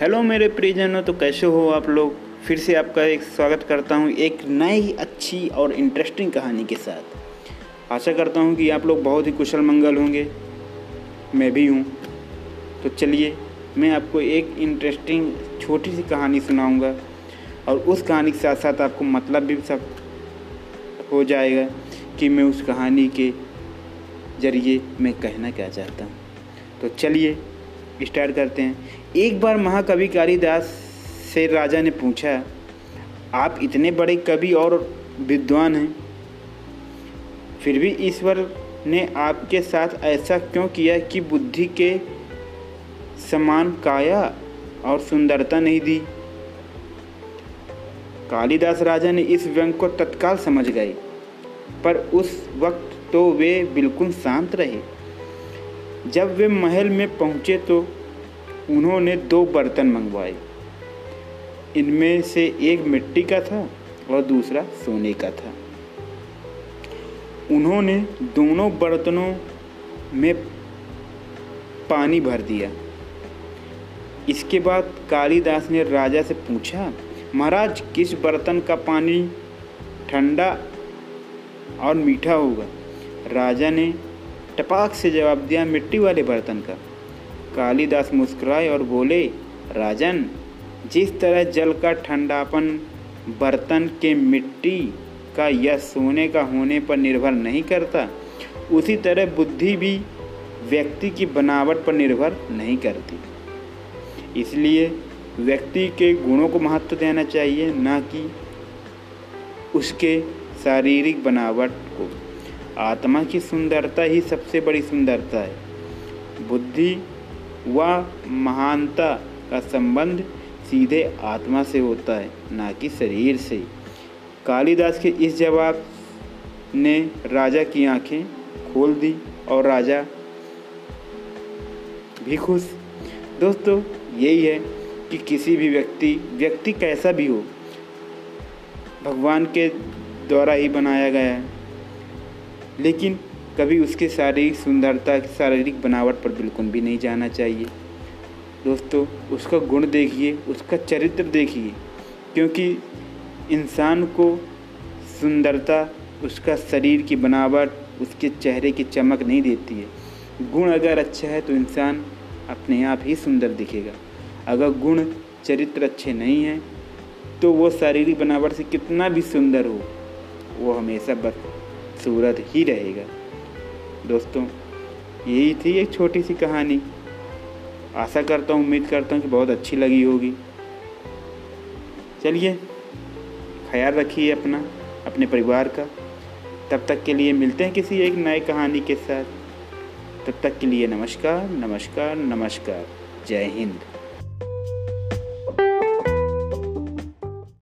Hello मेरे प्रियजनों तो कैसे हो आप लोग? फिर से आपका एक स्वागत करता हूँ एक नई अच्छी और इंटरेस्टिंग कहानी के साथ। आशा करता हूँ कि आप लोग बहुत ही कुशल मंगल होंगे। मैं भी हूँ। तो चलिए, मैं आपको एक इंटरेस्टिंग छोटी सी कहानी सुनाऊँगा और उस कहानी के साथ साथ आपको मतलब भी सब हो जाएगा कि मैं उस कहानी के ज़रिए मैं कहना क्या चाहता हूँ। तो चलिए स्टार्ट करते हैं। एक बार महाकवि कालिदास से राजा ने पूछा, आप इतने बड़े कवि और विद्वान हैं, फिर भी ईश्वर ने आपके साथ ऐसा क्यों किया कि बुद्धि के समान काया और सुंदरता नहीं दी? कालिदास राजा ने इस व्यंग को तत्काल समझ गए, पर उस वक्त तो वे बिल्कुल शांत रहे। जब वे महल में पहुँचे तो उन्होंने दो बर्तन मंगवाए। इनमें से एक मिट्टी का था और दूसरा सोने का था। उन्होंने दोनों बर्तनों में पानी भर दिया। इसके बाद कालिदास ने राजा से पूछा, महाराज, किस बर्तन का पानी ठंडा और मीठा होगा? राजा ने टपाक से जवाब दिया मिट्टी वाले बर्तन का। कालीदास मुस्कुराए और बोले, राजन, जिस तरह जल का ठंडापन बर्तन के मिट्टी का या सोने का होने पर निर्भर नहीं करता, उसी तरह बुद्धि भी व्यक्ति की बनावट पर निर्भर नहीं करती। इसलिए व्यक्ति के गुणों को महत्व देना चाहिए, न कि उसके शारीरिक बनावट को। आत्मा की सुंदरता ही सबसे बड़ी सुंदरता है। बुद्धि व महानता का संबंध सीधे आत्मा से होता है, ना कि शरीर से। कालिदास के इस जवाब ने राजा की आँखें खोल दी और राजा भी खुश। दोस्तों, यही है कि किसी भी व्यक्ति व्यक्ति कैसा भी हो, भगवान के द्वारा ही बनाया गया है। लेकिन कभी उसके शारीरिक सुंदरता, शारीरिक बनावट पर बिल्कुल भी नहीं जाना चाहिए। दोस्तों, उसका गुण देखिए, उसका चरित्र देखिए, क्योंकि इंसान को सुंदरता, उसका शरीर की बनावट, उसके चेहरे की चमक नहीं देती है। गुण अगर अच्छा है तो इंसान अपने आप ही सुंदर दिखेगा। अगर गुण, चरित्र अच्छे नहीं हैं तो वो शारीरिक बनावट से कितना भी सुंदर हो, वो हमेशा बदसूरत ही रहेगा। दोस्तों, यही थी एक छोटी सी कहानी। आशा करता हूँ, उम्मीद करता हूँ कि बहुत अच्छी लगी होगी। चलिए, ख्याल रखिए अपना, अपने परिवार का। तब तक के लिए मिलते हैं किसी एक नए कहानी के साथ। तब तक के लिए नमस्कार नमस्कार नमस्कार। जय हिंद।